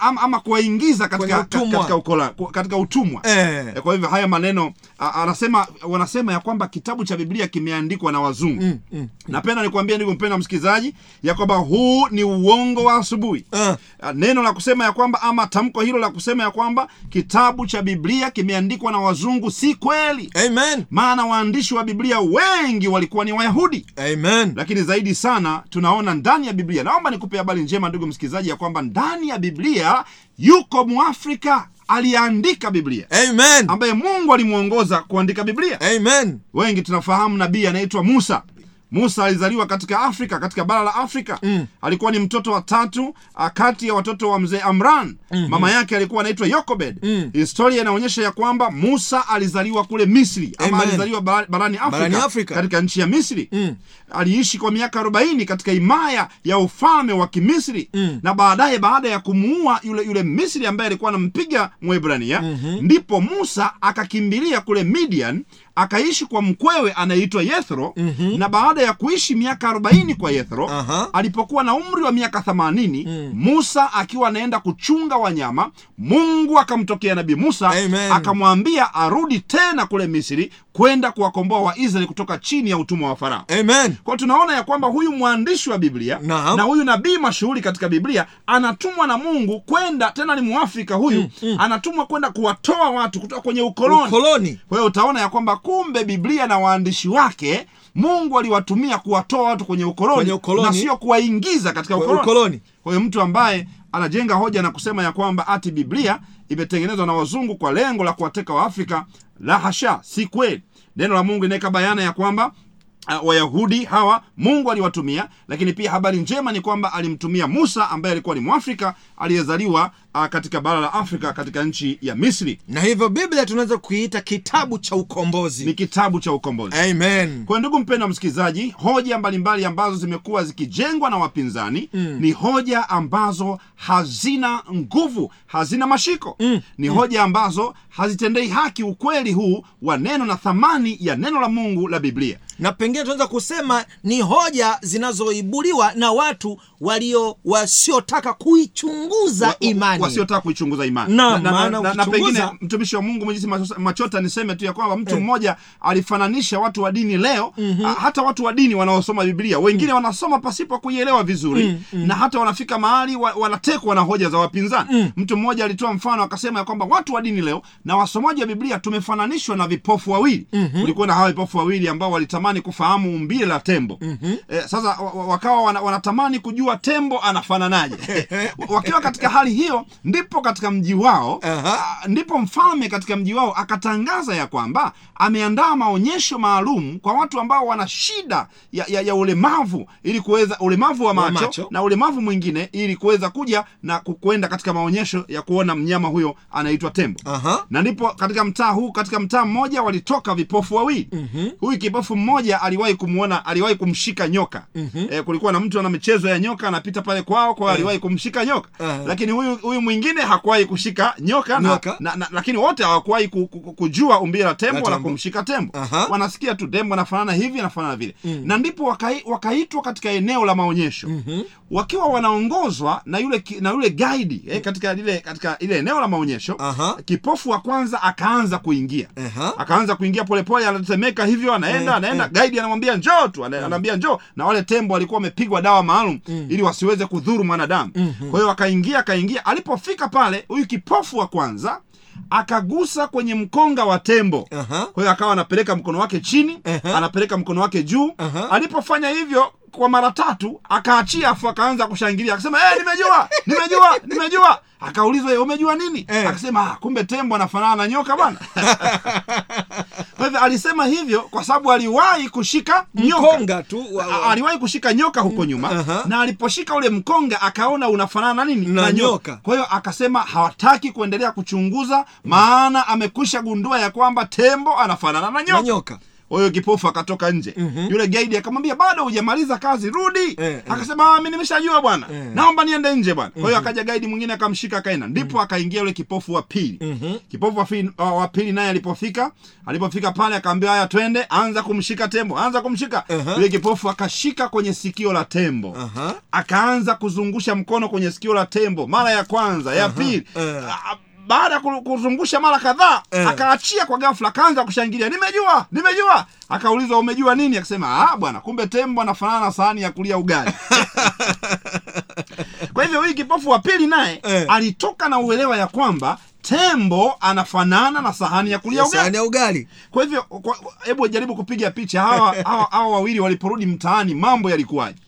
ama, ama kuwaingiza katika, utumwa. katika, katika utumwa Eh. Eh, kwa hivyo haya maneno anasema wanasema ya kwamba kitabu cha biblia kimeandikwa na wazungu. Mm, mm, napenda nikuambia ndugu mpenda msikilizaji ya kwamba huu ni uongo wa asubuhi. Ah, neno la kusema ya kwamba ama tamko hilo la kusema ya kwamba kitabu cha biblia kimeandikwa na wazungu si kweli. Amen. Maana waandishi wa biblia wengi walikuwa ni wayahudi. Amen. Lakini zaidi sana tunaona ndani ya biblia. Naomba nikupe habari njema ndugu msikilizaji ya kwamba ndani ya biblia yuko mwafrika aliyeandika biblia. Amen. Ambaye mungu alimwongoza kuandika biblia. Amen. Wengi tunafahamu nabii anaitwa musa musa alizaliwa katika afrika katika bara la afrika mm. alikuwa ni mtoto wa tatu kati ya watoto wa mzee amran mm-hmm. mama yake alikuwa anaitwa yokobed mm. historia inaonyesha ya kwamba musa alizaliwa kule misri ama Amen. alizaliwa barani afrika, Barani Afrika. katika nchi ya misri mm. aliishi kwa miaka arobaini katika himaya ya ufalme wa kimisri mm. na baadaye baada ya kumuua yule yule misri ambaye alikuwa anampiga mwebrania mm-hmm. ndipo musa akakimbilia kule midian akaishi kwa mkwewe anayeitwa yethro mm-hmm. na baada ya kuishi miaka arobaini kwa yethro Aha. alipokuwa na umri wa miaka themanini mm. musa akiwa anaenda kuchunga wanyama mungu akamtokea nabii musa akamwambia arudi tena kule misri kwenda kuwakomboa waisraeli kutoka chini ya utumwa wa farao amen kwa tunaona ya kwamba huyu mwandishi wa biblia Naam. na huyu nabii mashuhuri katika biblia anatumwa na mungu kwenda tena ni mwafrika huyu mm, mm. anatumwa kwenda kuwatoa watu kutoka kwenye ukoloni ukoloni kwa hiyo utaona ya kwamba kumbe biblia na waandishi wake mungu aliwatumia kuwatoa watu kwenye ukoloni, Kwenye ukoloni. na sio kuwaingiza katika ukoloni. ukoloni. kwa hiyo mtu ambaye anajenga hoja na kusema ya kwamba ati biblia imetengenezwa na wazungu kwa lengo la kuwateka waafrika la hasha si kweli neno la mungu inaweka bayana ya kwamba Uh, wayahudi hawa mungu aliwatumia lakini pia habari njema ni kwamba alimtumia musa ambaye alikuwa ni mwafrika aliyezaliwa uh, katika bara la afrika katika nchi ya misri. Na hivyo biblia tunaweza kuiita kitabu cha ni kitabu cha ukombozi. Amen. Kwa ndugu mpendwa msikilizaji hoja mbalimbali ambazo zimekuwa zikijengwa na wapinzani mm. ni hoja ambazo hazina nguvu hazina mashiko. Mm. ni mm. hoja ambazo hazitendei haki ukweli huu wa neno na thamani ya neno la mungu la biblia. Na pengine tunaweza kusema ni hoja zinazoibuliwa na watu walio wasiotaka kuichunguza wa- imani wasiotaka kuichunguza imani na, na, na, na, na, na pengine mtumishi wa mungu mwenyezi Machota- niseme tu ya kwamba mtu mmoja alifananisha watu wa dini leo mm-hmm. hata watu wa dini wanaosoma biblia wengine wanasoma pasipo kuielewa vizuri mm-hmm. na hata wanafika mahali wa, wanatekwa na hoja za wapinzani mm. mtu mmoja alitoa mfano akasema ya kwamba watu wa dini leo na wasomaji wa biblia tumefananishwa na vipofu wawili mm-hmm. kulikuwa na hawa vipofu wawili ambao walitamani kufahamu umbile la tembo mm-hmm. eh, sasa wa- wa- wakawa wanatamani kujua tembo anafananaje wakiwa katika hali hiyo ndipo katika mji wao uh-huh. ndipo mfalme katika mji wao akatangaza ya kwamba ameandaa maonyesho maalum kwa watu ambao wana shida ya, ya, ya ulemavu ili kuweza ulemavu wa macho, macho. na ulemavu mwingine ili kuweza kuja na kukwenda katika maonyesho ya kuona mnyama huyo anaitwa tembo Aha. na ndipo katika mtaa huu katika mtaa mmoja walitoka vipofu wawili uh-huh. huyu kipofu mmoja aliwahi kumwona aliwahi kumshika nyoka uh-huh. e, kulikuwa na mtu ana michezo ya nyoka anapita pale kwao kwao aliwahi kumshika nyoka Eh. lakini huyu huyu mwingine hakuwahi kushika nyoka, Nyoka. Na, na, lakini wote hawakuwahi ku, ku, ku, kujua umbile la tembo La wala kumshika tembo Aha. wanasikia tu tembo anafanana hivi anafanana vile mm. na ndipo wakaitwa waka katika eneo la maonyesho mm-hmm. wakiwa wanaongozwa na yule na yule guide eh, katika lile katika ile eneo la maonyesho Aha. kipofu wa kwanza akaanza kuingia Aha. akaanza kuingia polepole anatetemeka hivyo anaenda Eh, anaenda eh. guide anamwambia njoo tu anaambia njoo na wale tembo walikuwa wamepigwa dawa maalum ili wasiweze kudhuru mwanadamu kwa hiyo akaingia akaingia alipofika pale huyu kipofu wa kwanza akagusa kwenye mkonga wa tembo Aha. kwa hiyo akawa anapeleka mkono wake chini Aha. anapeleka mkono wake juu Aha. alipofanya hivyo kwa mara tatu akaachia afu akaanza kushangilia akasema hey, nimejua nimejua nimejua. Akaulizwa "Eh, umejua nini? Hey. akasema ah, kumbe tembo anafanana na nyoka bwana. Kwa hivyo alisema hivyo kwa sababu aliwahi kushika nyoka. Tu wa- wa- aliwahi kushika nyoka huko nyuma. Aha. na aliposhika ule mkonga akaona unafanana na nini? Na nyoka. kwa hiyo akasema hawataki kuendelea kuchunguza maana amekwisha gundua ya kwamba tembo anafanana na na nyoka. nyoka huyo kipofu akatoka nje. Yule gaidi akamwambia bado hujamaliza kazi rudi. Eh. akasema eh. mi nimeshajua bwana. Naomba niende nje bwana. Kwa hiyo akaja gaidi mwingine akamshika akaenda. Ndipo akaingia yule kipofu wa pili. Mm-hmm. kipofu wa pili naye alipofika alipofika pale akaambia haya twende. Anza kumshika tembo anza kumshika. Yule kipofu akashika kwenye sikio la tembo. Aha. akaanza kuzungusha mkono kwenye sikio la tembo mara ya kwanza ya pili. Eh. Baada ya kuzungusha mara kadhaa Eh. akaachia kwa ghafla akaanza kushangilia. Nimejua nimejua. Akaulizwa umejua nini? Akasema ah bwana kumbe tembo anafanana na sahani ya kulia ugali. Kwa hivyo huyu kipofu wa pili naye Eh. alitoka na uelewa ya kwamba tembo anafanana na sahani ya kulia ugali. Sahani ya ugali. Kwa hivyo hebu jaribu kupiga picha. Hawa hawa hawa wawili waliporudi mtaani mambo yalikuwaje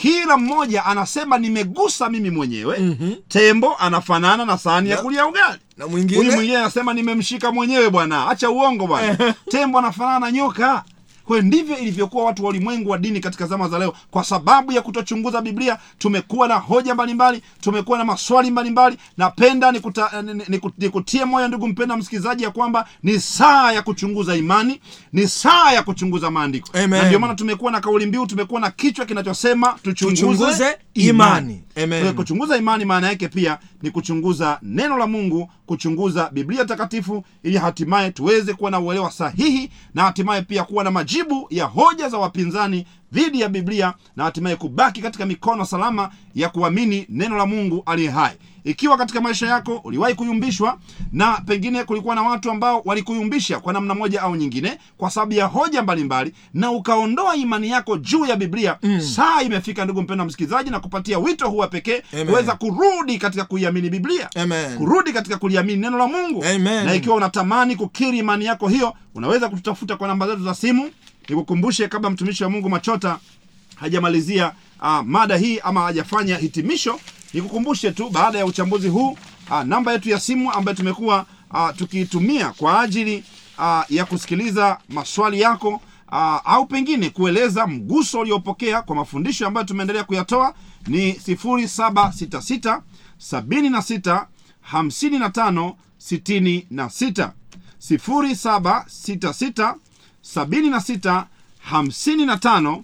kila mmoja anasema nimegusa mimi mwenyewe. Mm-hmm. tembo anafanana na sahani ya kulia ugali. na huyu mwingine anasema nimemshika mwenyewe bwana. Acha uongo bwana. Tembo anafanana na nyoka kwa hiyo ndivyo ilivyokuwa watu wa ulimwengu wa dini katika zama za leo. Kwa sababu ya kutochunguza biblia tumekuwa na hoja mbalimbali tumekuwa na maswali mbalimbali. Napenda ni- ni- ni- nikutie moyo ndugu mpenda msikilizaji ya kwamba ni saa ya kuchunguza imani ni saa ya kuchunguza maandiko. Na ndio maana tumekuwa na kauli mbiu tumekuwa na kichwa kinachosema tuchunguze, Tuchunguze imani. Amen. Kuchunguza imani maana yake pia ni kuchunguza neno la mungu kuchunguza biblia takatifu ili hatimaye tuweze kuwa na uelewa sahihi na hatimaye pia kuwa na majibu ya hoja za wapinzani dhidi ya biblia na hatimaye kubaki katika mikono salama ya kuamini neno la mungu aliye hai ikiwa katika maisha yako uliwahi kuyumbishwa na pengine kulikuwa na watu ambao walikuyumbisha kwa namna moja au nyingine kwa sababu ya hoja mbalimbali na ukaondoa imani yako juu ya biblia mm. saa imefika ndugu mpenda msikilizaji na kupatia wito huwa pekee kuweza kurudi katika kuiamini biblia Amen. kurudi katika kuliamini neno la mungu Amen. na ikiwa unatamani kukiri imani yako hiyo unaweza kututafuta kwa namba zetu za simu nikukumbushe kabla mtumishi wa mungu machota hajamalizia uh, mada hii ama hajafanya hitimisho nikukumbushe tu baada ya uchambuzi huu a, namba yetu ya simu ambayo tumekuwa uh, tukiitumia kwa ajili a, ya kusikiliza maswali yako a, au pengine kueleza mguso uliopokea kwa mafundisho ambayo tumeendelea kuyatoa ni 0766 76 55 66 0766 76 55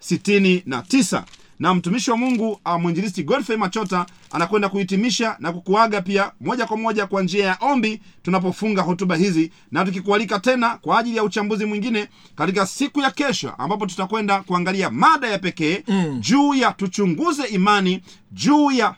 69 na mtumishi wa mungu uh, mwinjilisti godfrey machota anakwenda kuhitimisha na kukuaga pia moja kwa moja kwa njia ya ombi tunapofunga hotuba hizi na tukikualika tena kwa ajili ya uchambuzi mwingine katika siku ya kesho ambapo tutakwenda kuangalia mada ya pekee mm. juu ya tuchunguze imani juu ya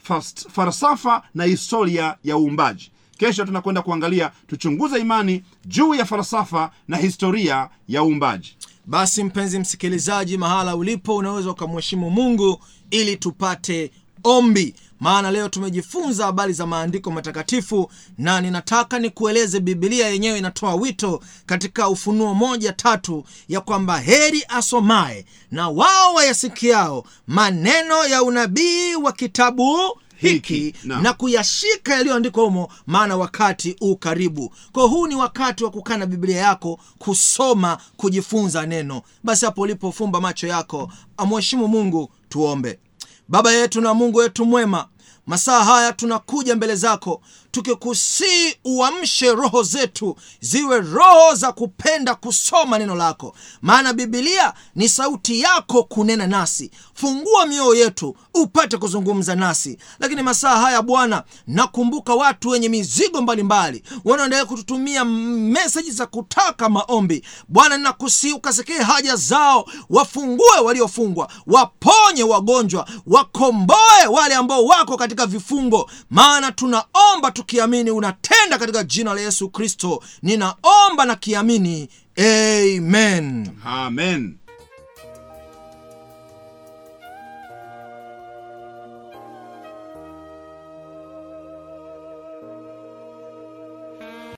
falsafa na historia ya uumbaji kesho tunakwenda kuangalia tuchunguze imani juu ya falsafa na historia ya uumbaji basi mpenzi msikilizaji mahala ulipo unaweza ukamheshimu mungu ili tupate ombi. Maana leo tumejifunza habari za maandiko matakatifu na ninataka nikueleze bibilia yenyewe inatoa wito katika ufunuo moja tatu ya kwamba heri asomaye na wao wayasikiao maneno ya unabii wa kitabu hiki na, na kuyashika yaliyoandikwa humo maana wakati u karibu. Kwao huu ni wakati wa kukaa na biblia yako kusoma kujifunza neno. Basi hapo ulipofumba macho yako amheshimu mungu tuombe. Baba yetu na mungu wetu mwema masaa haya tunakuja mbele zako tukikusii uamshe roho zetu ziwe roho za kupenda kusoma neno lako. Maana bibilia ni sauti yako kunena nasi. Fungua mioyo yetu upate kuzungumza nasi. Lakini masaa haya bwana nakumbuka watu wenye mizigo mbalimbali wanaendelea kututumia meseji za kutaka maombi. Bwana ninakusii ukasikie haja zao wafungue waliofungwa waponye wagonjwa wakomboe wale ambao wako katika vifungo. Maana tunaomba tukiamini unatenda katika jina la yesu kristo ninaomba na kiamini. Amen. Amen